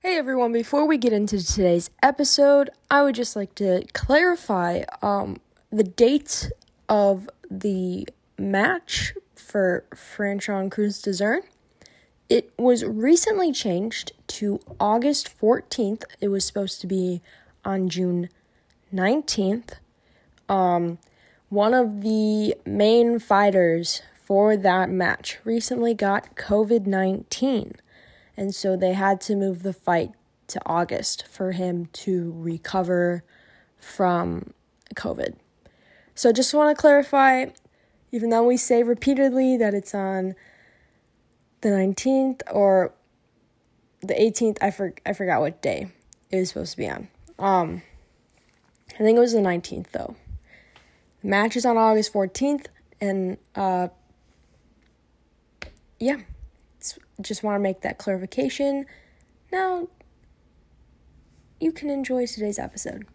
Hey everyone, before we get into today's episode, I would just like to clarify um, the dates of the match for Franchon Crews-Dezurn. It was recently changed to August 14th. It was supposed to be on June 19th. Um, one of the main fighters for that match recently got COVID 19 and so they had to move the fight to August for him to recover from COVID. So just want to clarify even though we say repeatedly that it's on the 19th or the 18th, I for, I forgot what day it was supposed to be on. Um I think it was the 19th though. The match is on August 14th and uh yeah just want to make that clarification. Now, you can enjoy today's episode.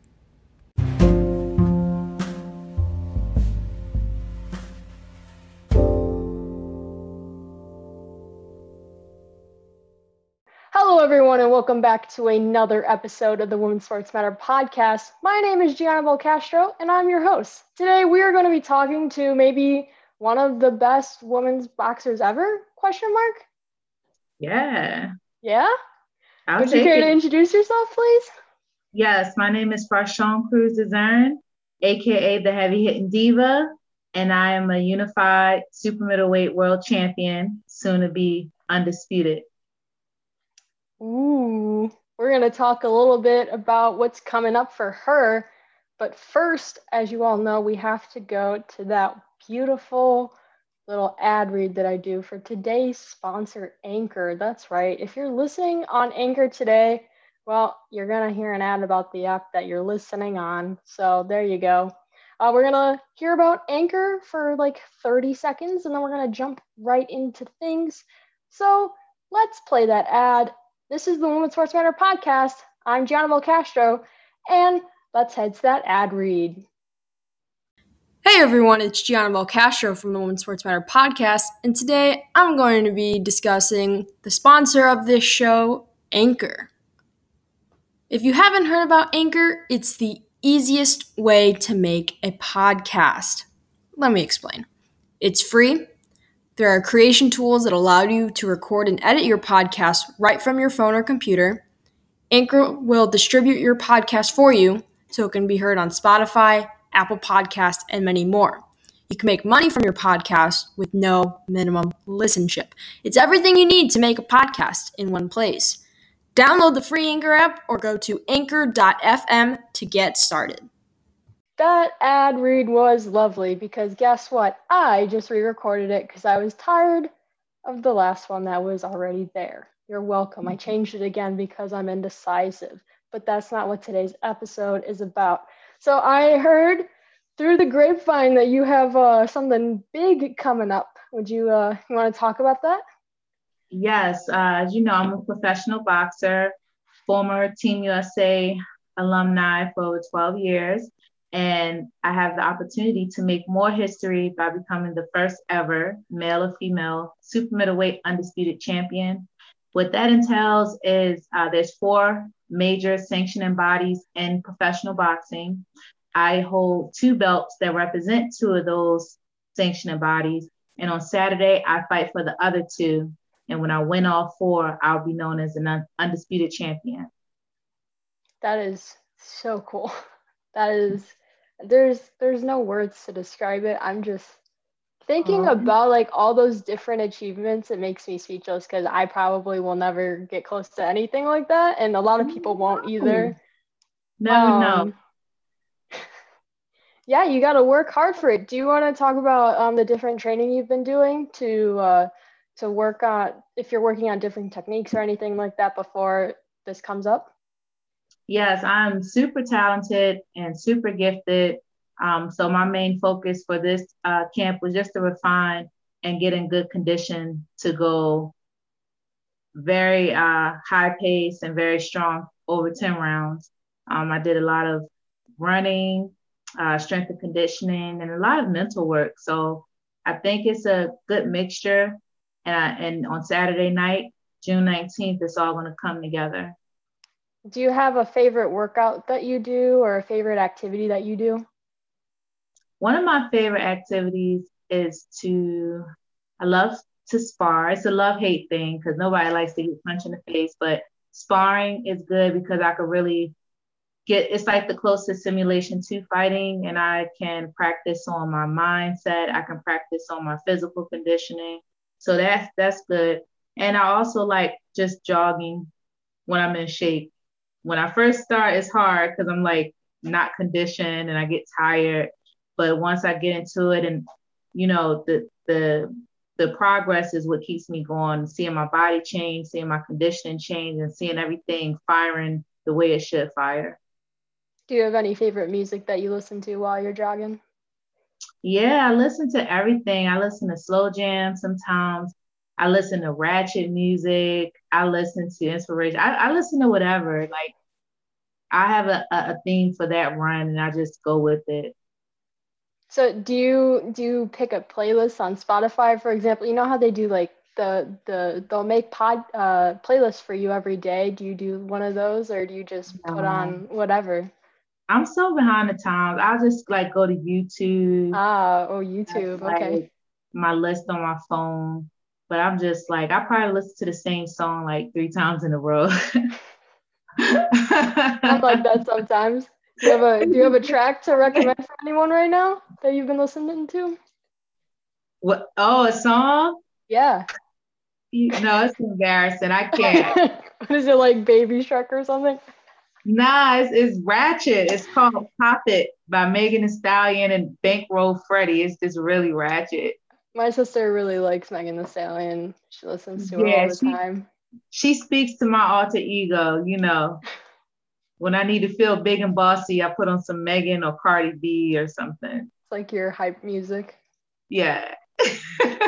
Hello, everyone, and welcome back to another episode of the Women's Sports Matter podcast. My name is Gianna Castro, and I'm your host. Today, we are going to be talking to maybe one of the best women's boxers ever? Question mark. Yeah. Yeah? I'll Would you care it. to introduce yourself, please? Yes, my name is Franchon Crews-Dezurn, aka the Heavy Hitting Diva, and I am a unified super middleweight world champion, soon to be undisputed. Ooh, we're going to talk a little bit about what's coming up for her. But first, as you all know, we have to go to that beautiful little ad read that I do for today's sponsor, Anchor. That's right. If you're listening on Anchor today, well, you're going to hear an ad about the app that you're listening on. So there you go. Uh, we're going to hear about Anchor for like 30 seconds and then we're going to jump right into things. So let's play that ad. This is the Women's Sports Matter podcast. I'm Gianna Castro, and let's head to that ad read. Hey everyone, it's Gianna Castro from the Women's Sports Matter podcast, and today I'm going to be discussing the sponsor of this show, Anchor. If you haven't heard about Anchor, it's the easiest way to make a podcast. Let me explain. It's free. There are creation tools that allow you to record and edit your podcast right from your phone or computer. Anchor will distribute your podcast for you so it can be heard on Spotify, Apple Podcast, and many more. You can make money from your podcast with no minimum listenership. It's everything you need to make a podcast in one place. Download the free Anchor app or go to anchor.fm to get started. That ad read was lovely because guess what? I just re recorded it because I was tired of the last one that was already there. You're welcome. I mm-hmm. changed it again because I'm indecisive, but that's not what today's episode is about. So I heard through the grapevine that you have uh, something big coming up. Would you uh, you want to talk about that? Yes, uh, as you know, I'm a professional boxer, former Team USA alumni for over 12 years, and I have the opportunity to make more history by becoming the first ever male or female super middleweight undisputed champion. What that entails is uh, there's four major sanctioning bodies in professional boxing. I hold two belts that represent two of those sanctioning bodies. And on Saturday, I fight for the other two. And when I win all four, I'll be known as an undisputed champion. That is so cool. That is there's there's no words to describe it. I'm just thinking um, about like all those different achievements it makes me speechless because i probably will never get close to anything like that and a lot of people won't either. no. Um, no. Yeah you got to work hard for it. Do you want to talk about um, the different training you've been doing to uh, to work on if you're working on different techniques or anything like that before this comes up? Yes i'm super talented and super gifted um, so my main focus for this uh, camp was just to refine and get in good condition to go very uh, high pace and very strong over 10 rounds. Um, I did a lot of running, uh, strength and conditioning, and a lot of mental work. So I think it's a good mixture. And, I, and on Saturday night, June 19th, it's all going to come together. Do you have a favorite workout that you do or a favorite activity that you do? One of my favorite activities is to, I love to spar. It's a love hate thing because nobody likes to get punched in the face, but sparring is good because I could really get it's like the closest simulation to fighting and I can practice on my mindset, I can practice on my physical conditioning. So that's that's good. And I also like just jogging when I'm in shape. When I first start, it's hard because I'm like not conditioned and I get tired. But once I get into it and you know the the the progress is what keeps me going, seeing my body change, seeing my conditioning change, and seeing everything firing the way it should fire. Do you have any favorite music that you listen to while you're jogging? Yeah, I listen to everything. I listen to slow jam sometimes. I listen to ratchet music. I listen to inspiration. I, I listen to whatever. Like I have a, a theme for that run and I just go with it. So do you do you pick a playlist on Spotify, for example? You know how they do like the the they'll make pod uh playlists for you every day. Do you do one of those or do you just put on whatever? I'm so behind the times. I'll just like go to YouTube. Ah, oh YouTube. Like, okay. My list on my phone. But I'm just like I probably listen to the same song like three times in a row. I'm like that sometimes. Do you have a do you have a track to recommend for anyone right now that you've been listening to? What? Oh, a song? Yeah. no, it's embarrassing. I can't. what is it like, Baby Shark or something? Nah, it's, it's ratchet. It's called Pop It by Megan Thee Stallion and Bankroll Freddie. It's just really ratchet. My sister really likes Megan Thee Stallion. She listens to yeah, all the she, time. She speaks to my alter ego, you know when I need to feel big and bossy, I put on some Megan or Cardi B or something. It's like your hype music. Yeah.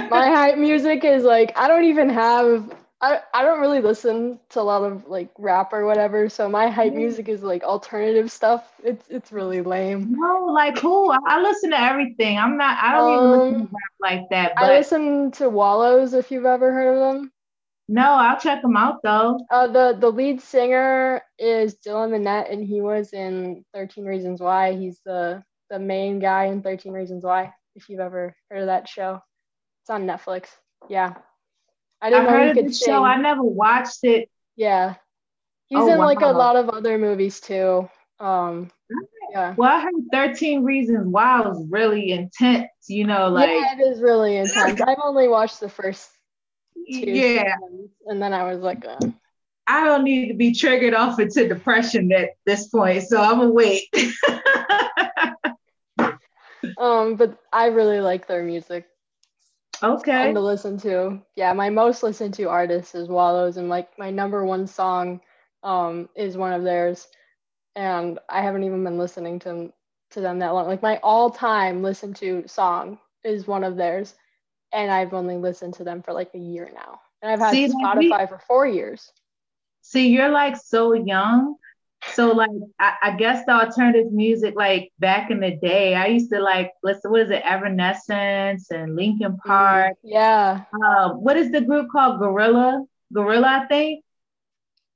My hype music is like I don't even have I, I don't really listen to a lot of like rap or whatever. So my hype music is like alternative stuff. It's it's really lame. No, like who? I listen to everything. I'm not I don't um, even listen to um, rap like that. But... I listen to Wallows if you've ever heard of them. No, I'll check him out though. Uh, the the lead singer is Dylan Minnette, and he was in Thirteen Reasons Why. He's the the main guy in Thirteen Reasons Why. If you've ever heard of that show, it's on Netflix. Yeah, I didn't I know heard he could sing. show. I never watched it. Yeah, he's oh, in wow. like a lot of other movies too. Um, yeah. Well, I heard Thirteen Reasons Why was really intense. You know, like yeah, it is really intense. I've only watched the first yeah. And then I was like, uh, I don't need to be triggered off into depression at this point, so I'm gonna wait. um, but I really like their music. Okay. to listen to. Yeah, my most listened to artist is Wallows, and like my number one song um is one of theirs. And I haven't even been listening to to them that long. Like my all-time listen to song is one of theirs and I've only listened to them for like a year now. And I've had See, Spotify we, for four years. See, you're like so young. So like I, I, guess the alternative music, like back in the day, I used to like listen, what is it, Evanescence and Linkin mm, Park. Yeah. Um, what is the group called? Gorilla? Gorilla, I think.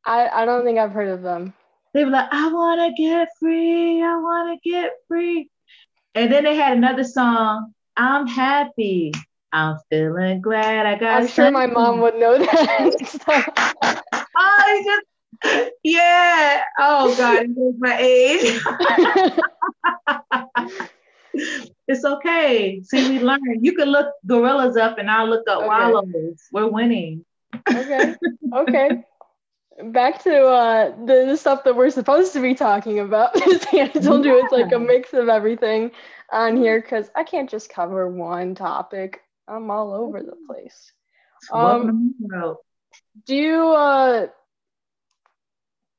I, I don't think I've heard of them. They were like, I wanna get free, I wanna get free. And then they had another song, I'm happy. I'm feeling glad I got. I'm sure my mom would know that. oh, just yeah. Oh God, my age. it's okay. See, we learn. You can look Gorillaz up, and I'll look up okay. wallows. We're winning. okay. Okay. Back to uh, the, the stuff that we're supposed to be talking about. I told you it's like a mix of everything on here because I can't just cover one topic. I'm all over the place. Um, do you uh,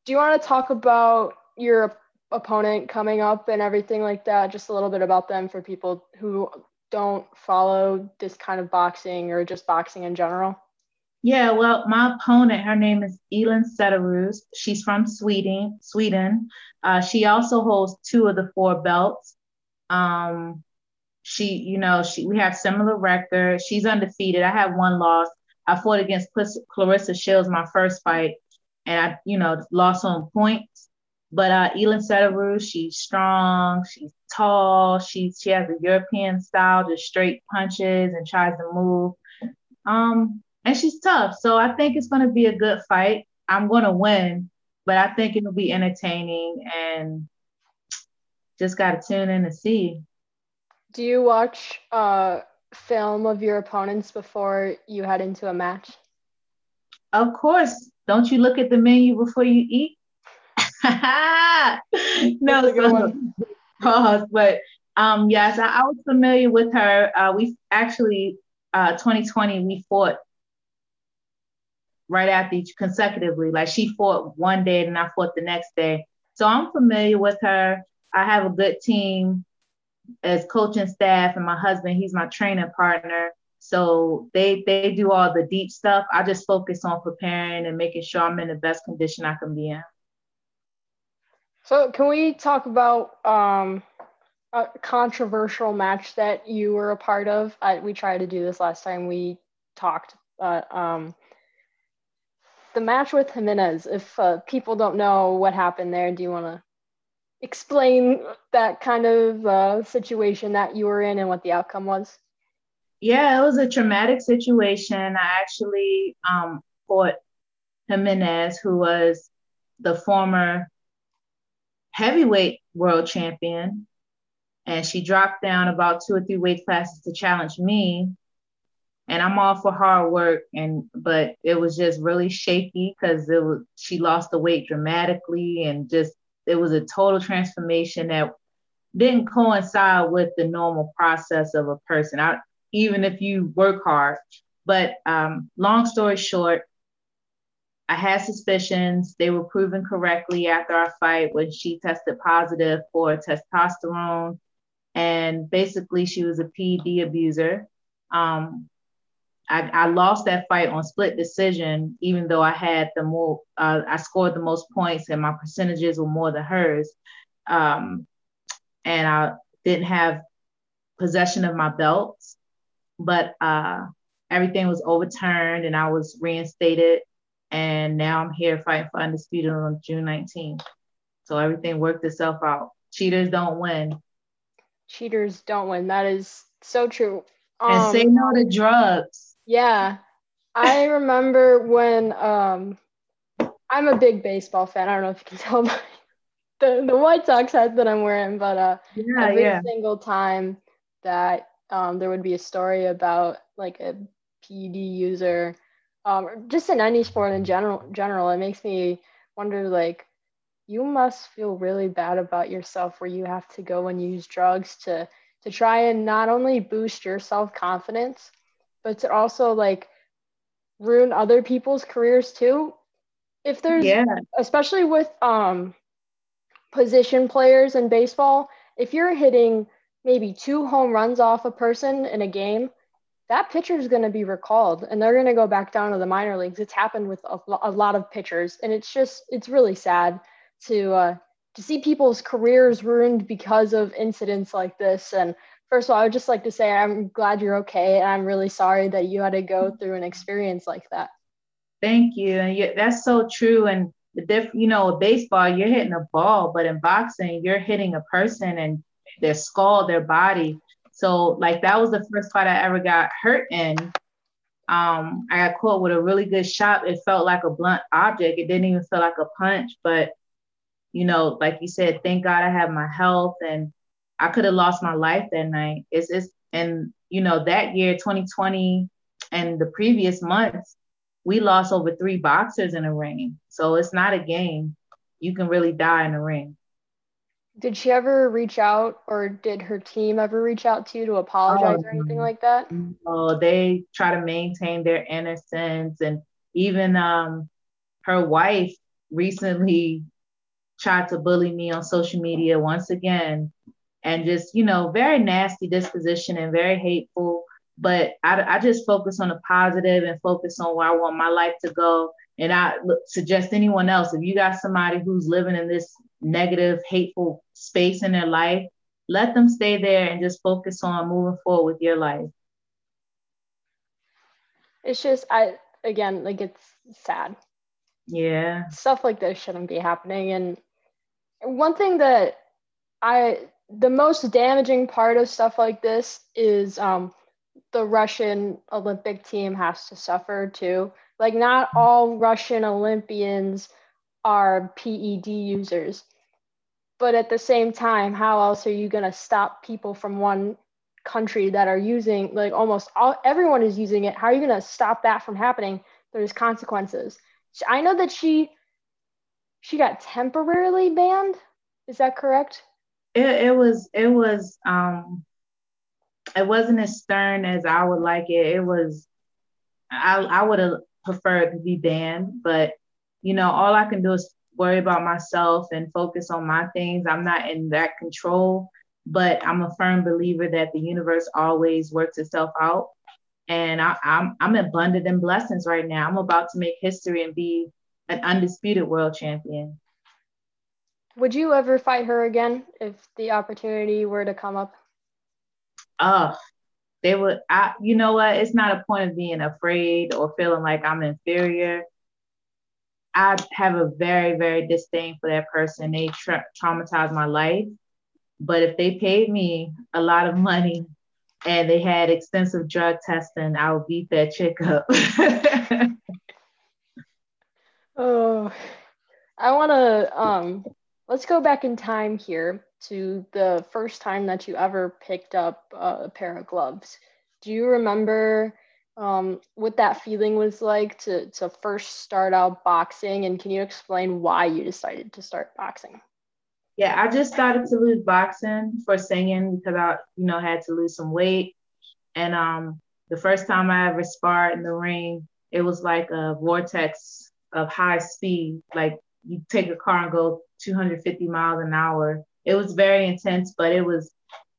do you want to talk about your opponent coming up and everything like that? Just a little bit about them for people who don't follow this kind of boxing or just boxing in general. Yeah, well, my opponent, her name is Elin Cederroos. She's from Sweden. Sweden. Uh, she also holds two of the four belts. Um, she, you know, she we have similar record. She's undefeated. I have one loss. I fought against Claressa Shields my first fight, and I, you know, lost on points. But uh, Elin Cederroos, she's strong, she's tall, she she has a European style, just straight punches and tries to move. Um, and she's tough. So I think it's gonna be a good fight. I'm gonna win, but I think it'll be entertaining and just gotta tune in to see. Do you watch uh film of your opponents before you head into a match? Of course. Don't you look at the menu before you eat? no, so, pause. But um, yes, I, I, was familiar with her. Uh, we actually, uh, 2020, we fought right after each consecutively. Like she fought one day and I fought the next day. So I'm familiar with her. I have a good team as coaching staff, and my husband, he's my training partner. So they they do all the deep stuff. I just focus on preparing and making sure I'm in the best condition I can be in. So, can we talk about um, a controversial match that you were a part of? I, we tried to do this last time we talked. but um, the match with Jimenez. If uh, people don't know what happened there, do you want to explain that kind of uh, situation that you were in and what the outcome was? Yeah, it was a traumatic situation. I actually um, fought Jimenez, who was the former heavyweight world champion, and she dropped down about two or three weight classes to challenge me. And I'm all for hard work, and but it was just really shaky because it was she lost the weight dramatically, and just it was a total transformation that didn't coincide with the normal process of a person. I, even if you work hard. But um, long story short, I had suspicions. They were proven correctly after our fight when she tested positive for testosterone. And basically, she was a PED abuser. Um, I, I, lost that fight on split decision, even though I had the more, uh, I scored the most points and my percentages were more than hers. Um, and I didn't have possession of my belts, but uh, everything was overturned and I was reinstated and now I'm here fighting for undisputed on June 19th. So everything worked itself out. Cheaters don't win. Cheaters don't win. That is so true. Um, and say no to drugs. Yeah. I remember when um, I'm a big baseball fan. I don't know if you can tell by the, the White Sox hat that I'm wearing, but uh, yeah, every yeah. single time that um, there would be a story about like a PED user um, just in any sport in general general it makes me wonder like you must feel really bad about yourself where you have to go and use drugs to to try and not only boost your self-confidence but to also like ruin other people's careers too if there's yeah. especially with um position players in baseball if you're hitting maybe two home runs off a person in a game that pitcher is going to be recalled and they're going to go back down to the minor leagues. It's happened with a, a lot of pitchers, and it's just it's really sad to uh, to see people's careers ruined because of incidents like this. And first of all, I would just like to say I'm glad you're okay, and I'm really sorry that you had to go through an experience like that. Thank you, and yeah, that's so true. And the diff, you know, baseball, you're hitting a ball, but in boxing, you're hitting a person and their skull, their body. So like that was the first fight I ever got hurt in. Um, I got caught with a really good shot. It felt like a blunt object. It didn't even feel like a punch, but you know, like you said, thank God I have my health and I could have lost my life that night. It's it's and you know, that year, 2020 and the previous months, we lost over three boxers in a ring. So it's not a game. You can really die in a ring. Did she ever reach out or did her team ever reach out to you to apologize oh, or anything like that? Oh, they try to maintain their innocence. And even um, her wife recently tried to bully me on social media once again and just, you know, very nasty disposition and very hateful. But I, I just focus on the positive and focus on where I want my life to go. And I suggest anyone else, if you got somebody who's living in this negative, hateful space in their life, let them stay there and just focus on moving forward with your life. It's just I again like it's sad. Yeah. Stuff like this shouldn't be happening. And one thing that I, the most damaging part of stuff like this is um, the Russian Olympic team has to suffer too. Like, not all Russian Olympians are PED users. But at the same time, how else are you going to stop people from one country that are using, like, almost all everyone is using it? How are you going to stop that from happening? There's consequences. I know that she she got temporarily banned. Is that correct? It, it was it was um it wasn't as stern as I would like it. It was I I would have preferred to be banned, but you know, all I can do is worry about myself and focus on my things. I'm not in that control, but I'm a firm believer that the universe always works itself out. And I, I'm I'm abundant in blessings right now. I'm about to make history and be an undisputed world champion. Would you ever fight her again if the opportunity were to come up? Oh, they would. I, you know what? It's not a point of being afraid or feeling like I'm inferior. I have a very, very disdain for that person. They tra- traumatized my life. But if they paid me a lot of money and they had extensive drug testing, I would beat that chick up. oh, I want to um, let's go back in time here to the first time that you ever picked up a pair of gloves. Do you remember um, what that feeling was like to, to first start out boxing? And can you explain why you decided to start boxing? Yeah, I just started to lose boxing for singing because I, you know, had to lose some weight. And um, the first time I ever sparred in the ring, it was like a vortex of high speed. Like you take a car and go 250 miles an hour. It was very intense, but it was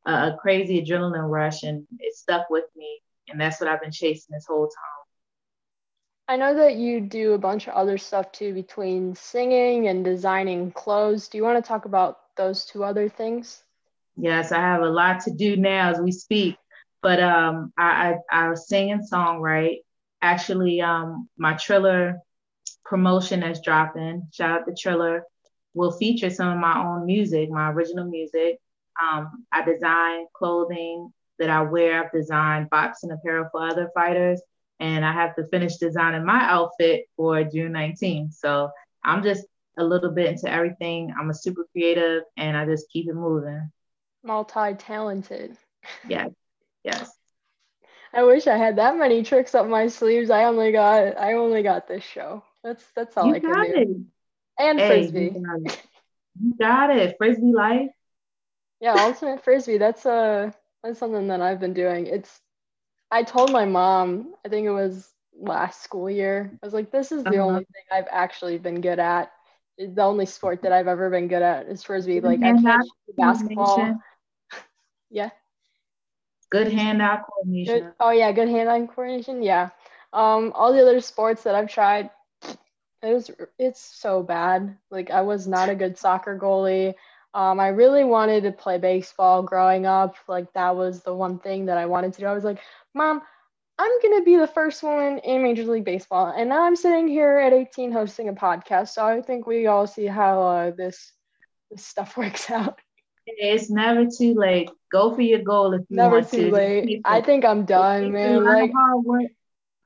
a crazy adrenaline rush and it stuck with me. And that's what I've been chasing this whole time. I know that you do a bunch of other stuff too between singing and designing clothes. Do you want to talk about those two other things? Yes, I have a lot to do now as we speak. But um, I, I, I sing and songwrite. Actually, um, my Triller promotion that's dropping, shout out to Triller, will feature some of my own music, my original music. Um, I design clothing that I wear. I've designed boxing apparel for other fighters, and I have to finish designing my outfit for June 19th. So I'm just a little bit into everything. I'm a super creative, and I just keep it moving. Multi-talented. Yes, yes. I wish I had that many tricks up my sleeves. I only got I only got this show. That's that's all you I can do. And hey, frisbee. You got, you got it. Frisbee life. Yeah, ultimate frisbee. That's uh that's something that I've been doing. It's I told my mom, I think it was last school year. I was like, this is the uh-huh. only thing I've actually been good at. The only sport that I've ever been good at is frisbee. Like I can't basketball. yeah. Good hand-eye coordination. Good, oh yeah, good hand-eye coordination. Yeah. Um, all the other sports that I've tried, it was it's so bad. Like I was not a good soccer goalie. Um, I really wanted to play baseball growing up. Like that was the one thing that I wanted to do. I was like, Mom, I'm gonna be the first woman in Major League Baseball, and now I'm sitting here at 18 hosting a podcast. So I think we all see how uh, this this stuff works out. It's never too late. Go for your goal if you never want to. Never too late. I think I'm done, man. Like hard work,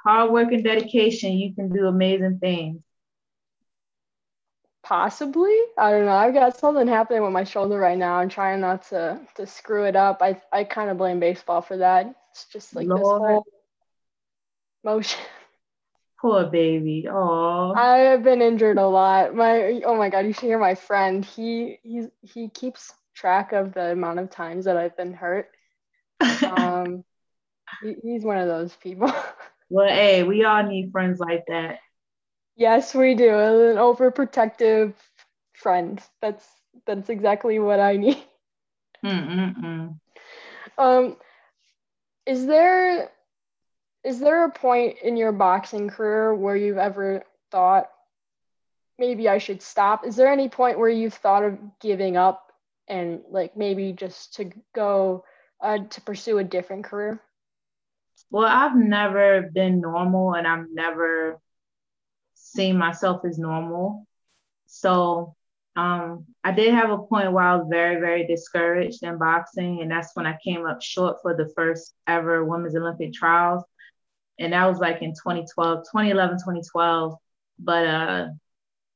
hard work and dedication, you can do amazing things. Possibly. I don't know. I've got something happening with my shoulder right now. I'm trying not to to screw it up. I I kind of blame baseball for that. It's just like Lord. this whole motion. Poor baby. Oh. I have been injured a lot. My oh my god, you should hear my friend. He he's he keeps track of the amount of times that I've been hurt. um he, he's one of those people. well, hey, we all need friends like that. Yes, we do. An overprotective friend. That's that's exactly what I need. Mm-mm-mm. Um, is there is there a point in your boxing career where you've ever thought maybe I should stop? Is there any point where you've thought of giving up and like maybe just to go uh, to pursue a different career? Well, I've never been normal and I've never seeing myself as normal. So um, I did have a point where I was very, very discouraged in boxing, and that's when I came up short for the first ever Women's Olympic trials. And that was like in 2012, 2011, 2012. But uh,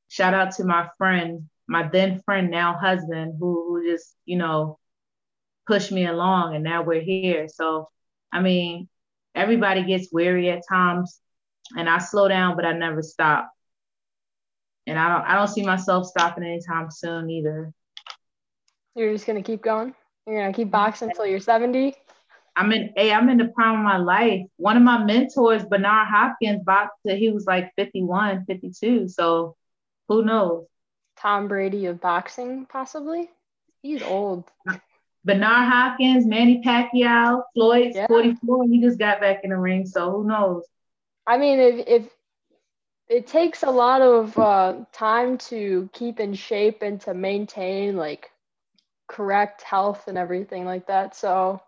shout out to my friend, my then friend, now husband, who, who just, you know, pushed me along, and now we're here. So, I mean, everybody gets weary at times, and I slow down, but I never stop and I don't I don't see myself stopping anytime soon either. You're just gonna keep going. You're gonna keep boxing until you're 70. I'm in hey, I'm in the prime of my life. One of my mentors, Bernard Hopkins, boxed he was like 51, 52. So who knows? Tom Brady of boxing, possibly. He's old. Bernard Hopkins, Manny Pacquiao, Floyd's yeah. 44. He just got back in the ring. So who knows? I mean, if if it takes a lot of uh, time to keep in shape and to maintain like correct health and everything like that. So,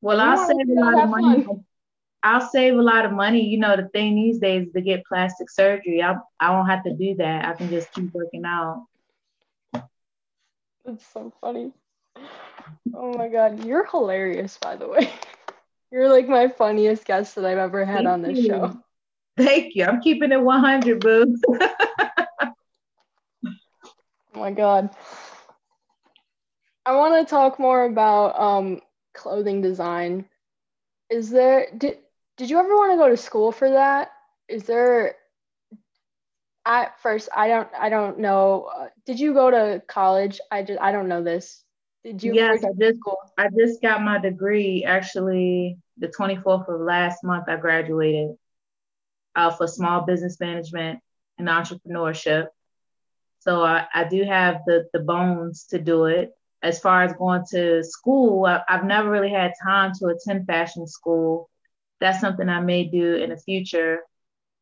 well, I'll save a lot of money. Fun. I'll save a lot of money. You know, the thing these days is to get plastic surgery. I I won't have to do that. I can just keep working out. It's so funny. Oh my god, you're hilarious, by the way. You're like my funniest guest that I've ever had Thank on this you. show. Thank you. I'm keeping it 100, boo. oh my God. I want to talk more about um, clothing design. Is there, did, did you ever want to go to school for that? Is there, at first, I don't, I don't know. Uh, did you go to college? I just, I don't know this. Did you? Yes, I just, I just got my degree actually the 24th of last month. I graduated uh, for small business management and entrepreneurship. So I, I do have the, the bones to do it. As far as going to school, I, I've never really had time to attend fashion school. That's something I may do in the future.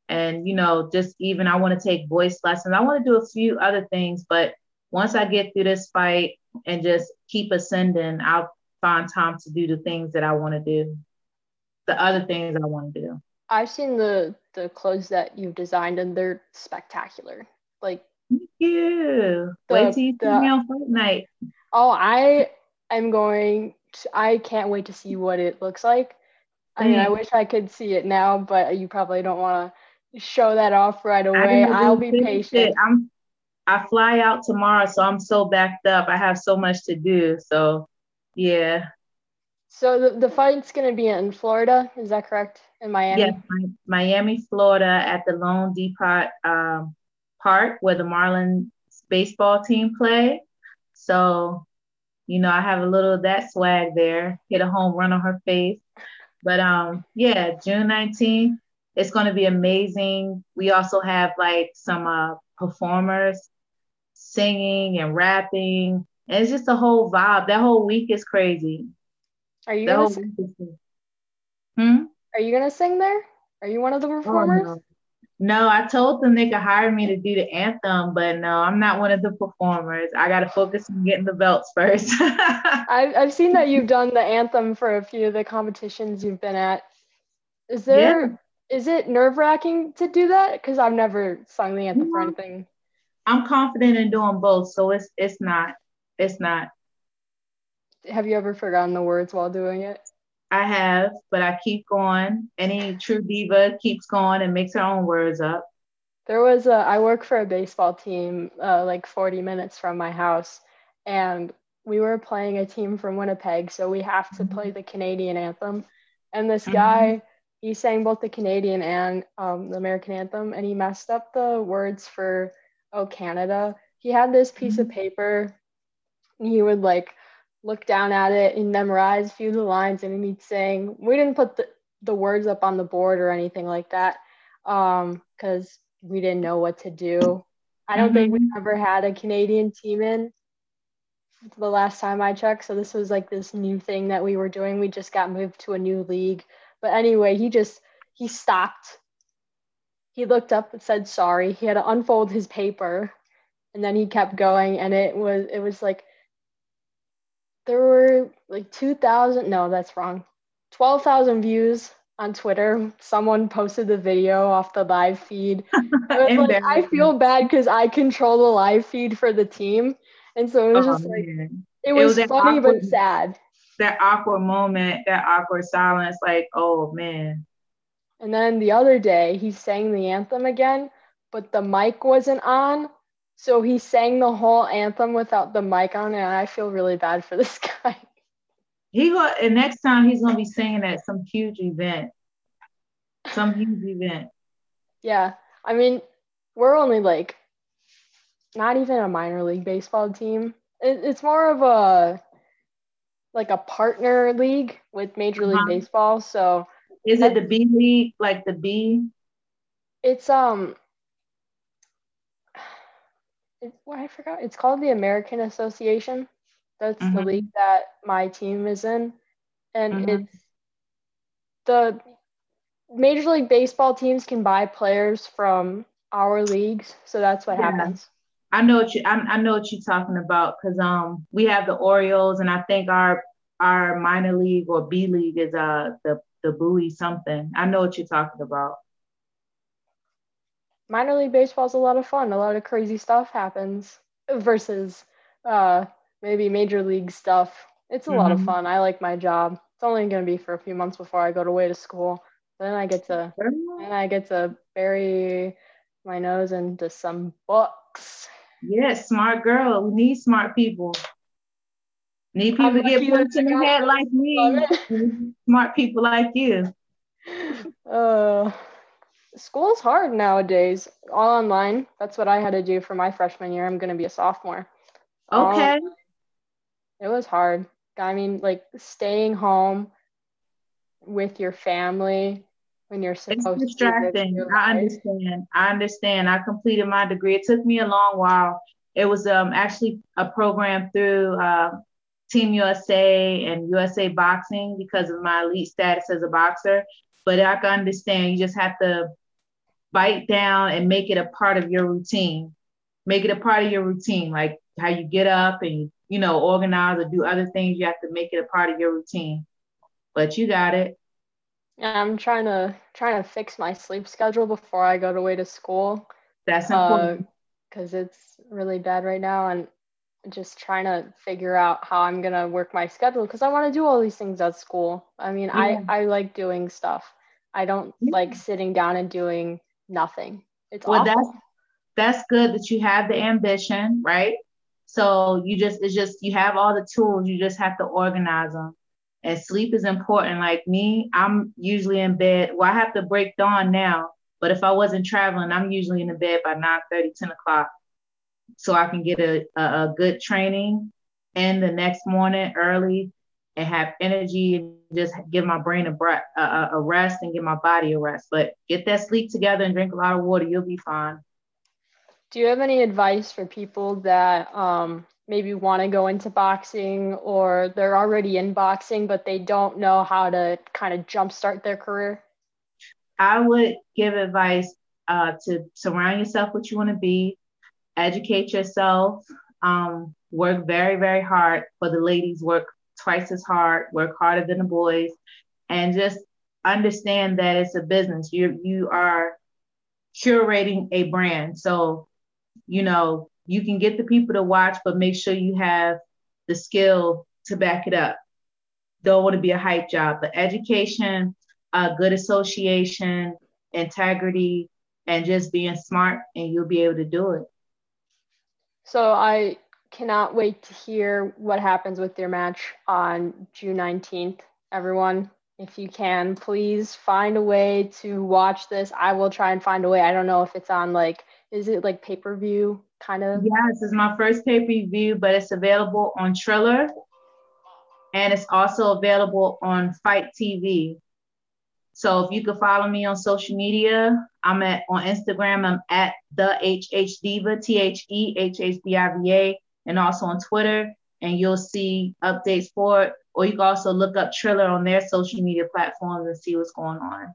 And, you know, just even I want to take voice lessons. I want to do a few other things, but once I get through this fight and just keep ascending, I'll find time to do the things that I want to do, the other things I want to do. I've seen the the clothes that you've designed and they're spectacular. Like Thank you. The, wait till you see me on Fortnite. Oh, I am going to, I can't wait to see what it looks like. I mean, I wish I could see it now, but you probably don't want to show that off right away. I'll be patient. I'm I fly out tomorrow, so I'm so backed up. I have so much to do. So, yeah. So the, the fight's going to be in Florida, is that correct? In Miami? Yes, Miami, Florida at the loanDepot um, Park where the Marlins baseball team play. So, you know, I have a little of that swag there, hit a home run on her face. But um, yeah, June 19th, it's going to be amazing. We also have like some uh, performers singing and rapping. And it's just a whole vibe. That whole week is crazy. Are you gonna sing? Hmm? Are you gonna sing there? Are you one of the oh, performers? Oh, no. no. I told them they could hire me to do the anthem, but no, I'm not one of the performers. I gotta focus on getting the belts first. I've I've seen that you've done the anthem for a few of the competitions you've been at. Is there yeah. is it nerve wracking to do that? Because I've never sung the anthem for anything. I'm confident in doing both, so it's it's not it's not have you ever forgotten the words while doing it? I have, but I keep going. Any true diva keeps going and makes her own words up. There was a, I work for a baseball team uh, like 40 minutes from my house, and we were playing a team from Winnipeg, so we have to play the Canadian anthem. And this guy, mm-hmm. he sang both the Canadian and um, the American anthem, and he messed up the words for "Oh Canada." He had this piece mm-hmm. of paper, and he would like look down at it and memorize a few of the lines and he'd saying we didn't put the, the words up on the board or anything like that because um, we didn't know what to do. I don't mm-hmm. think we mm-hmm. ever had a canadian team in the last time i checked so this was like this new thing that we were doing. We just got moved to a new league. But anyway he just he stopped. He looked up and said sorry. He had to unfold his paper and then he kept going and it was it was like there were like 2,000, no, that's wrong, 12,000 views on Twitter. Someone posted the video off the live feed. like, I feel bad because I control the live feed for the team. And so it was oh, just like, it was, it was funny awkward, but sad. That awkward moment, that awkward silence, like, oh man. And then the other day, he sang the anthem again, but the mic wasn't on. So he sang the whole anthem without the mic on, and I feel really bad for this guy. He go and next time he's gonna be singing at some huge event. Some huge event. Yeah. I mean, we're only like not even a minor league baseball team. It, it's more of a like a partner league with Major League uh-huh. Baseball. So is it the B league, like the B? It's um it, well, I forgot. It's called the American Association. That's mm-hmm. the league that my team is in. And mm-hmm. it's the Major League Baseball teams can buy players from our leagues. So that's what yeah. happens. I know what you I, I know what you're talking about because um we have the Orioles and I think our our minor league or B league is uh the the Bowie something. I know what you're talking about. Minor league baseball is a lot of fun. A lot of crazy stuff happens versus uh maybe major league stuff. It's a mm-hmm. lot of mm-hmm. fun. I like my job. It's only going to be for a few months before I go away to school. Then I get to and I get to bury my nose into some books. Yes, smart girl. We need smart people. Need people to get punched in the head like me. smart people like you. Uh, school is hard nowadays. All online. That's what I had to do for my freshman year. I'm going to be a sophomore. Okay. Um, it was hard. I mean, like staying home with your family when you're supposed it's distracting. to. I understand. I understand. I completed my degree. It took me a long while. It was um, actually a program through uh, Team USA and USA Boxing because of my elite status as a boxer. But I can understand. You just have to bite down and make it a part of your routine. Make it a part of your routine, like how you get up and you know, organize or do other things, you have to make it a part of your routine. But you got it. Yeah, I'm trying to trying to fix my sleep schedule before I go away to school. That's important. Because uh, it's really bad right now, and just trying to figure out how I'm gonna work my schedule because I want to do all these things at school. I mean, yeah. I I like doing stuff. I don't yeah. like sitting down and doing nothing. It's well, awful. that's that's good that you have the ambition, right? So you just, it's just, you have all the tools, you just have to organize them. And sleep is important. Like me, I'm usually in bed. Well, I have to break dawn now, but if I wasn't traveling, I'm usually in the bed by 9 30, 10 o'clock. So I can get a, a, a good training and the next morning early and have energy and just give my brain a, breath, a, a rest and give my body a rest. But get that sleep together and drink a lot of water, you'll be fine. Do you have any advice for people that um, maybe want to go into boxing or they're already in boxing, but they don't know how to kind of jumpstart their career? I would give advice uh, to surround yourself with what you want to be, educate yourself, um, work very, very hard. For the ladies, work twice as hard, work harder than the boys, and just understand that it's a business. You you are curating a brand. So you know, you can get the people to watch, but make sure you have the skill to back it up. Don't want to be a hype job, but education, uh, good association, integrity, and just being smart, and you'll be able to do it. So I cannot wait to hear what happens with your match on June 19th. Everyone, if you can, please find a way to watch this. I will try and find a way. I don't know if it's on like is it like pay per view kind of? Yeah, this is my first pay per view, but it's available on Triller, and it's also available on FITE TV. So if you could follow me on social media, I'm at on Instagram. I'm at the HH Diva, T H E H H D I V A, and also on Twitter. And you'll see updates for it. Or you can also look up Triller on their social media platforms and see what's going on.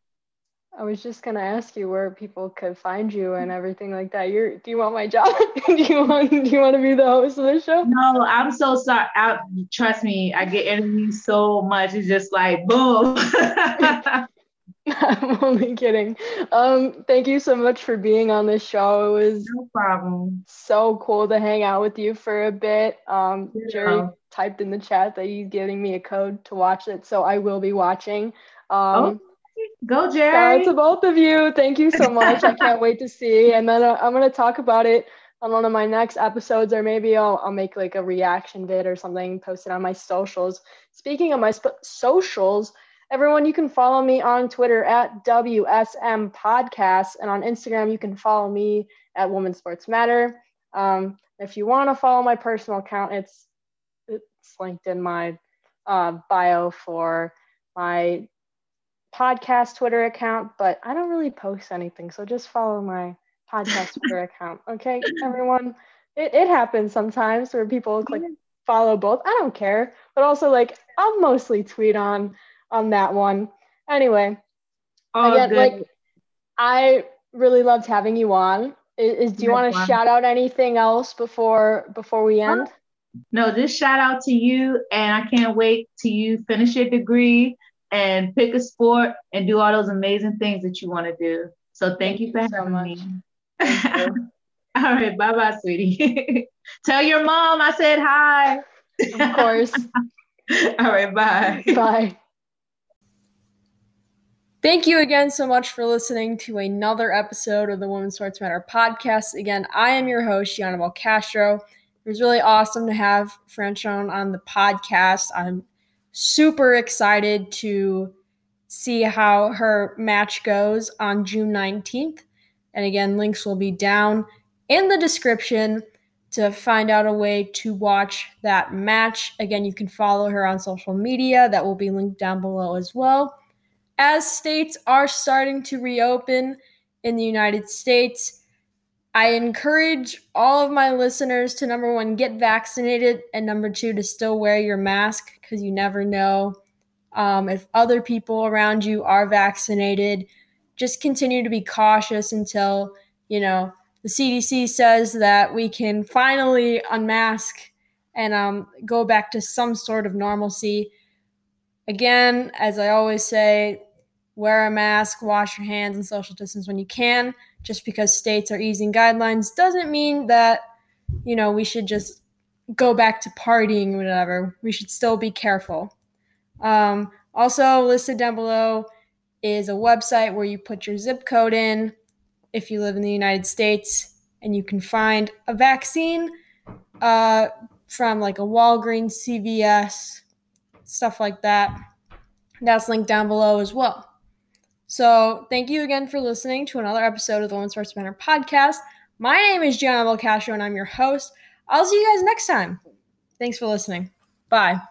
I was just gonna ask you where people could find you and everything like that. You're do you want my job? do you want do you want to be the host of the show? No, I'm so sorry. I, trust me, I get interviews so much. It's just like boom. I'm only kidding. Um, thank you so much for being on this show. It was no problem. So cool to hang out with you for a bit. Um, yeah. Jerry typed in the chat that he's giving me a code to watch it, so I will be watching. Um, oh, go Jerry! to both of you. Thank you so much. I can't wait to see. And then uh, I'm gonna talk about it on one of my next episodes, or maybe I'll, I'll make like a reaction vid or something, post it on my socials. Speaking of my sp- socials, everyone, you can follow me on Twitter at WSM Podcast, and on Instagram, you can follow me at Women Sports Matter. Um, if you want to follow my personal account, it's it's linked in my uh, bio for my podcast Twitter account, but I don't really post anything, so just follow my podcast Twitter account. Okay, everyone. It, it happens sometimes where people like follow both. I don't care, but also like I'll mostly tweet on on that one. Anyway, oh, again, good. like I really loved having you on. Is, is do you want to shout out anything else before before we end? No, just shout out to you, and I can't wait to you finish your degree and pick a sport and do all those amazing things that you want to do. So thank, thank you for having so me. All right, bye bye, sweetie. Tell your mom I said hi. Of course. All right, bye. Bye. Thank you again so much for listening to another episode of the Women's Sports Matter podcast. Again, I am your host, Gianna Castro. It was really awesome to have Franchon on the podcast. I'm super excited to see how her match goes on June 19th. And again, links will be down in the description to find out a way to watch that match. Again, you can follow her on social media, that will be linked down below as well. As states are starting to reopen in the United States, I encourage all of my listeners to number one, get vaccinated, and number two, to still wear your mask because you never know um, if other people around you are vaccinated just continue to be cautious until, you know, the CDC says that we can finally unmask and um, go back to some sort of normalcy. Again, as I always say, wear a mask, wash your hands, and social distance when you can. Just because states are easing guidelines doesn't mean that, you know, we should just go back to partying or whatever. We should still be careful. Um, also, listed down below is a website where you put your zip code in if you live in the United States, and you can find a vaccine uh, from like a Walgreens, CVS, stuff like that. That's linked down below as well. So, thank you again for listening to another episode of the Women's Sports Matter podcast. My name is Gianna Belcastro, and I'm your host. I'll see you guys next time. Thanks for listening. Bye.